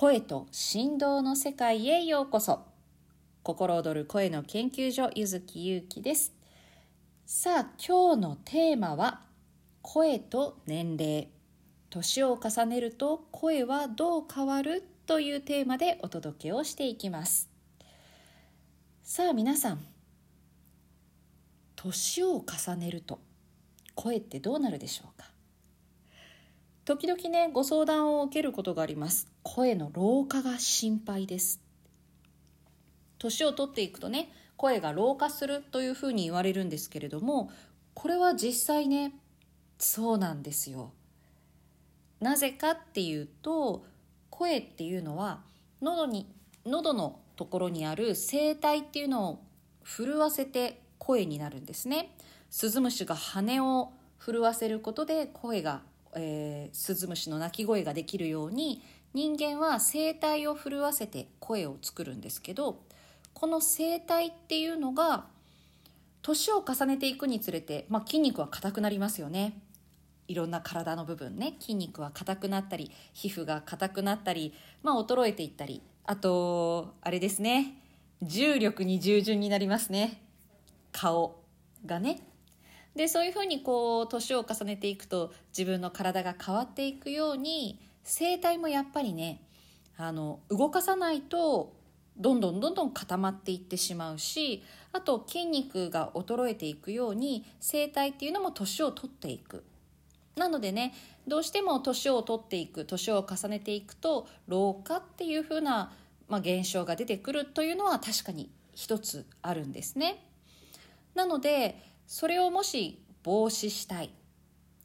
声と振動の世界へようこそ。心躍る声の研究所ゆずきゆうきです。さあ今日のテーマは声と年齢。年を重ねると声はどう変わるというテーマでお届けをしていきます。さあ皆さん年を重ねると声ってどうなるでしょうか？時々ねご相談を受けることがあります。声の老化が心配です。年を取っていくとね声が老化するというふうに言われるんですけれどもこれは実際ねそうなんですよ。なぜかっていうと声っていうのは喉に喉のところにある声帯っていうのを震わせて声になるんですね。スズムシが羽を震わせることで声がえー、スズムシの鳴き声ができるように人間は声帯を震わせて声を作るんですけどこの声帯っていうのが年を重ねていくにつれて、まあ、筋肉は硬くなりますよね。いろんな体の部分ね。筋肉は硬くなったり皮膚が硬くなったり、まあ、衰えていったり。あとあれですね。重力に従順になりますね。顔がね。でそういうふうにこう年を重ねていくと自分の体が変わっていくように声帯もやっぱりねあの動かさないとどんどんどんどん固まっていってしまうしあと筋肉が衰えていくように声帯っていうのも年を取っていくなのでねどうしても年を取っていく年を重ねていくと老化っていうふうな、まあ、現象が出てくるというのは確かに一つあるんですね。なのでそれをもし防止したい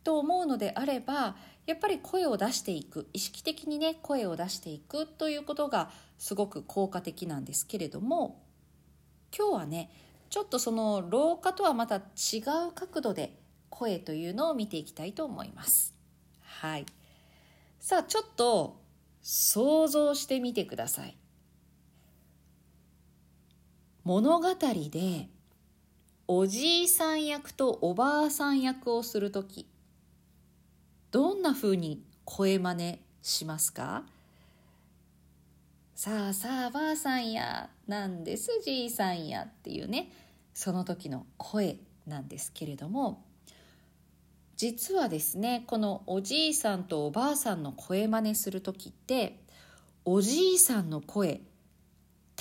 と思うのであればやっぱり声を出していく意識的にね声を出していくということがすごく効果的なんですけれども今日はねちょっとその老化とはまた違う角度で声というのを見ていきたいと思います。はい。さあちょっと想像してみてください。物語でおじいさん役とおばあさん役をするとき、どんな風に声真似しますか？さあさあばあさんや、なんですじいさんやっていうね、その時の声なんですけれども、実はですね、このおじいさんとおばあさんの声真似する時って、おじいさんの声、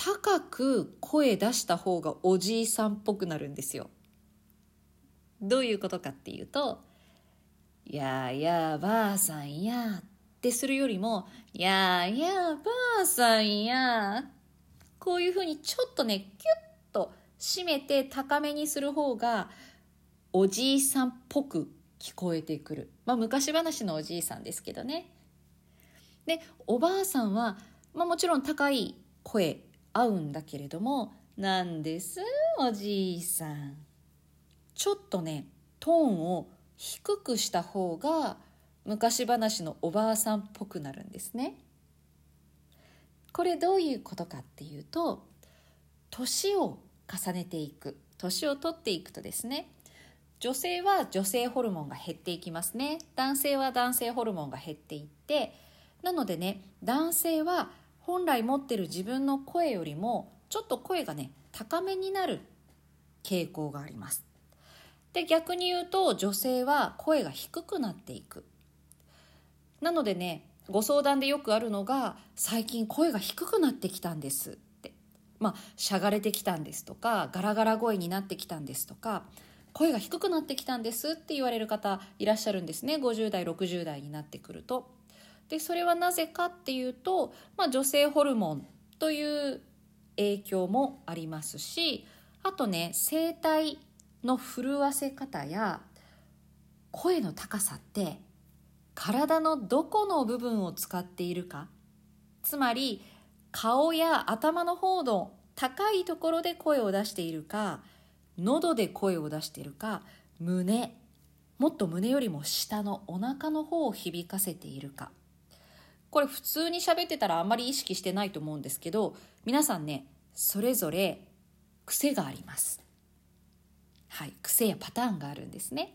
高く声出した方がおじいさんっぽくなるんですよ。どういうことかっていうと、やあやあばあさんやってするよりも、やあやあばあさんやこういうふうにちょっとね、キュッと締めて高めにする方が、おじいさんっぽく聞こえてくる。まあ昔話のおじいさんですけどね。で、おばあさんは、まあもちろん高い声合うんだけれども、なんですおじいさん。ちょっとね、トーンを低くした方が昔話のおばあさんっぽくなるんですね。これどういうことかっていうと、年を重ねていく、年を取っていくとですね、女性は女性ホルモンが減っていきますね。男性は男性ホルモンが減っていって、なのでね、男性は本来持ってる自分の声よりもちょっと声がね高めになる傾向があります。で逆に言うと女性は声が低くなっていく。なのでねご相談でよくあるのが最近声が低くなってきたんですって。まあしゃがれてきたんですとかガラガラ声になってきたんですとか声が低くなってきたんですって言われる方いらっしゃるんですね。50代60代になってくると。でそれはなぜかっていうと、まあ、女性ホルモンという影響もありますしあとね声帯の震わせ方や声の高さって体のどこの部分を使っているかつまり顔や頭の方の高いところで声を出しているか喉で声を出しているか胸もっと胸よりも下のお腹の方を響かせているか。これ普通に喋ってたらあんまり意識してないと思うんですけど、皆さんね、それぞれ癖があります。はい、癖やパターンがあるんですね。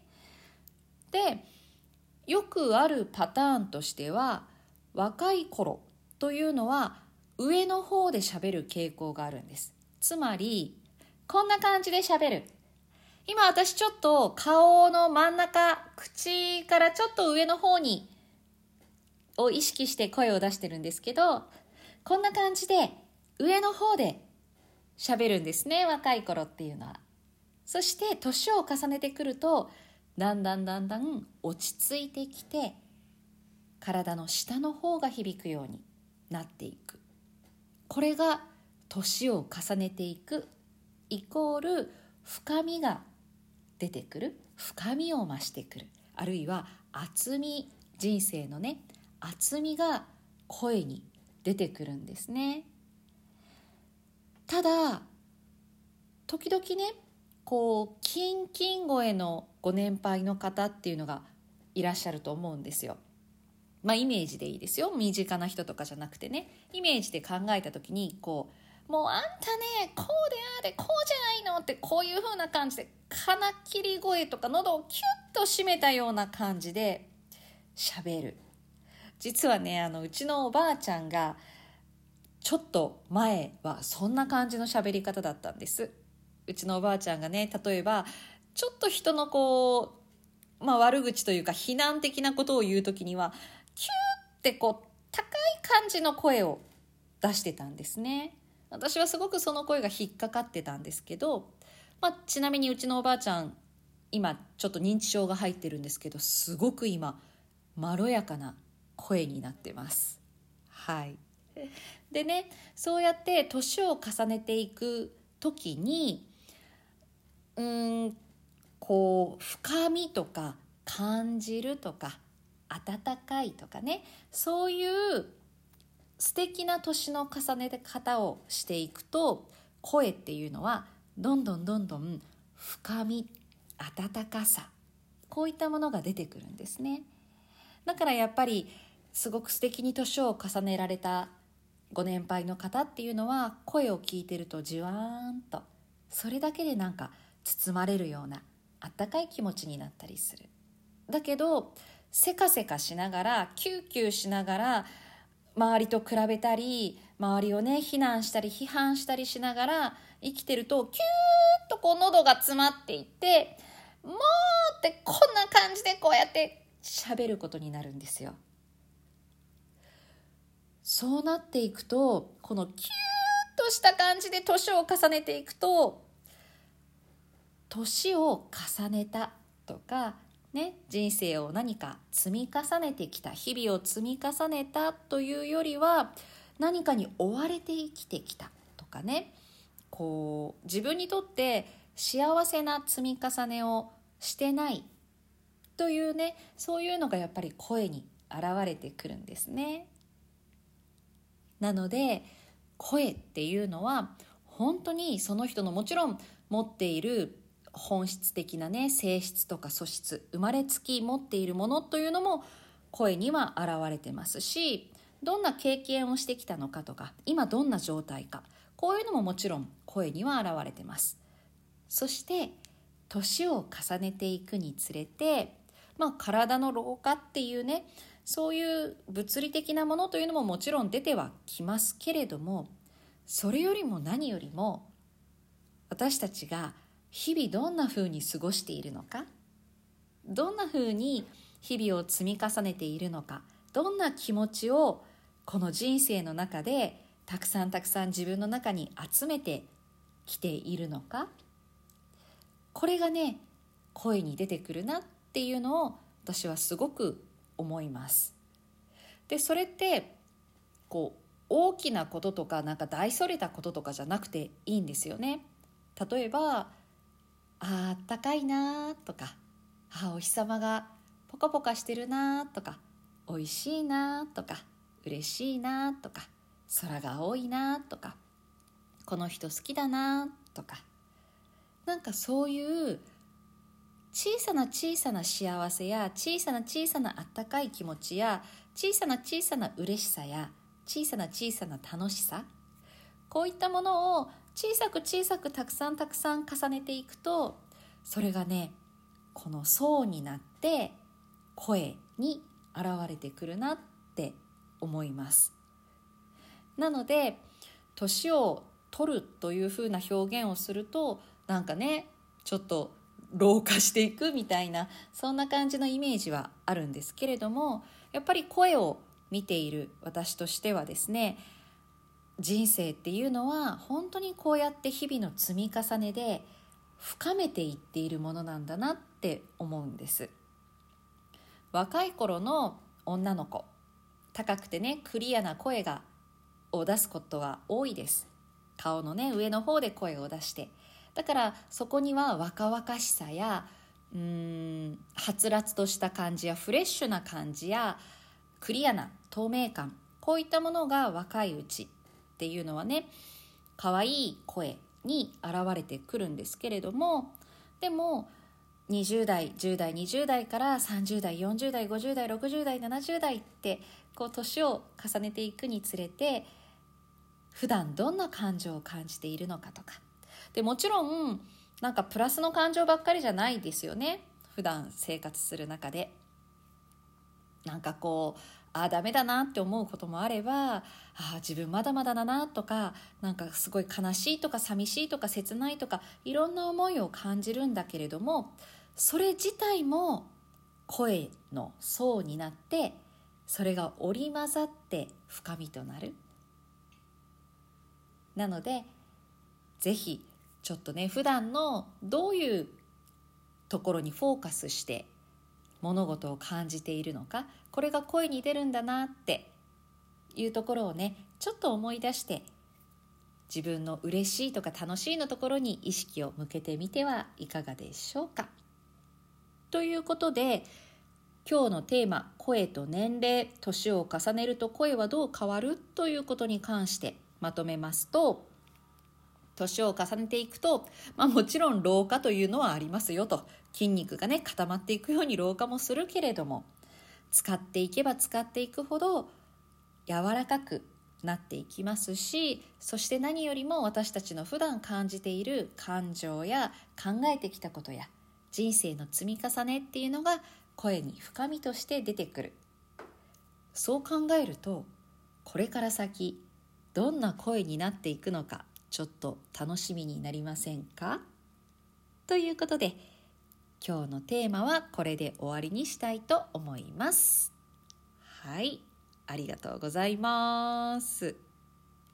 で、よくあるパターンとしては、若い頃、というのは上の方で喋る傾向があるんですつまりこんな感じで喋る今私ちょっと顔の真ん中口からちょっと上の方にを意識して声を出してるんですけどこんな感じで上の方で喋るんですね若い頃っていうのは。そして年を重ねてくるとだんだんだんだん落ち着いてきて体の下の方が響くようになっていく。これが年を重ねていくイコール深みが出てくる深みを増してくる。あるいは厚み人生のね厚みが声に出てくるんですね。ただ時々ねこうキンキン声のご年配の方っていうのがいらっしゃると思うんですよ。まあイメージでいいですよ。身近な人とかじゃなくてね。イメージで考えた時にこうもうあんたねこうでああでこうじゃないのってこういう風な感じで金切り声とか喉をキュッと締めたような感じで喋る。実はねあのうちのおばあちゃんがちょっと前はそんな感じの喋り方だったんです。うちのおばあちゃんがね例えばちょっと人のこう、まあ、悪口というか非難的なことを言う時にはキューってこう高い感じの声を出してたんですね。私はすごくその声が引っかかってたんですけどまあ、ちなみにうちのおばあちゃん今ちょっと認知症が入ってるんですけどすごく今まろやかな声になってます。はい。でねそうやって年を重ねていく時にうんこう深みとか感じるとか温かいとかねそういう素敵な年の重ね方をしていくと声っていうのはどんどんどんどん深み温かさこういったものが出てくるんですね。だからやっぱりすごく素敵に年を重ねられたご年配の方っていうのは声を聞いてるとじわーんとそれだけでなんか包まれるようなあったかい気持ちになったりするだけどせかせかしながらキューキューしながら周りと比べたり周りをね非難したり批判したりしながら生きてるとキューッとこう喉が詰まっていってもうってこんな感じでこうやって喋ることになるんですよ。そうなっていくとこのキューッとした感じで年を重ねていくと年を重ねたとかね、人生を何か積み重ねてきた日々を積み重ねたというよりは何かに追われて生きてきたとかねこう自分にとって幸せな積み重ねをしてないというねそういうのがやっぱり声に現れてくるんですね。なので声っていうのは本当にその人のもちろん持っている本質的なね性質とか素質生まれつき持っているものというのも声には現れてますしどんな経験をしてきたのかとか今どんな状態かこういうのももちろん声には現れてます。そして年を重ねていくにつれて、まあ、体の老化っていうねそういう物理的なものというのももちろん出てはきますけれどもそれよりも何よりも私たちが日々どんな風に過ごしているのかどんな風に日々を積み重ねているのかどんな気持ちをこの人生の中でたくさんたくさん自分の中に集めてきているのかこれがね声に出てくるなっていうのを私はすごく思います。でそれってこう大きなこととかなんか大それたこととかじゃなくていいんですよね。例えばあったかいなとかあお日様がポカポカしてるなとかおいしいなとか嬉しいなとか空が青いなとかこの人好きだなとかなんかそういう小さな小さな幸せや小さな小さなあったかい気持ちや小さな小さな嬉しさや小さな小さな楽しさ。こういったものを小さく小さくたくさんたくさん重ねていくとそれがねこの層になって声に現れてくるなって思います。なので年を取るというふうな表現をするとなんかねちょっと老化していくみたいなそんな感じのイメージはあるんですけれどもやっぱり声を見ている私としてはですね人生っていうのは本当にこうやって日々の積み重ねで深めていっているものなんだなって思うんです。若い頃の女の子高くてねクリアな声がを出すことは多いです。顔のね上の方で声を出してだからそこには若々しさやうーんはつらつとした感じやフレッシュな感じやクリアな透明感こういったものが若いうちっていうのはね可愛い声に現れてくるんですけれどもでも20代10代20代から30代40代50代60代70代ってこう年を重ねていくにつれて普段どんな感情を感じているのかとかでもちろんなんかプラスの感情ばっかりじゃないですよね。普段生活する中で。なんかこうああダメだなって思うこともあればああ自分まだまだだなとかなんかすごい悲しいとか寂しいとか切ないとかいろんな思いを感じるんだけれどもそれ自体も声の層になってそれが織り交ざって深みとなる。なのでぜひちょっとね普段のどういうところにフォーカスして物事を感じているのかこれが声に出るんだなっていうところをねちょっと思い出して自分の嬉しいとか楽しいのところに意識を向けてみてはいかがでしょうか。ということで今日のテーマ「声と年齢年を重ねると声はどう変わる?」ということに関してまとめますと年を重ねていくと、まあ、もちろん老化というのはありますよと。筋肉がね固まっていくように老化もするけれども使っていけば使っていくほど柔らかくなっていきますしそして何よりも私たちの普段感じている感情や考えてきたことや人生の積み重ねっていうのが声に深みとして出てくる。そう考えるとこれから先どんな声になっていくのかちょっと楽しみになりませんか？ということで今日のテーマはこれで終わりにしたいと思います。はい、ありがとうございます。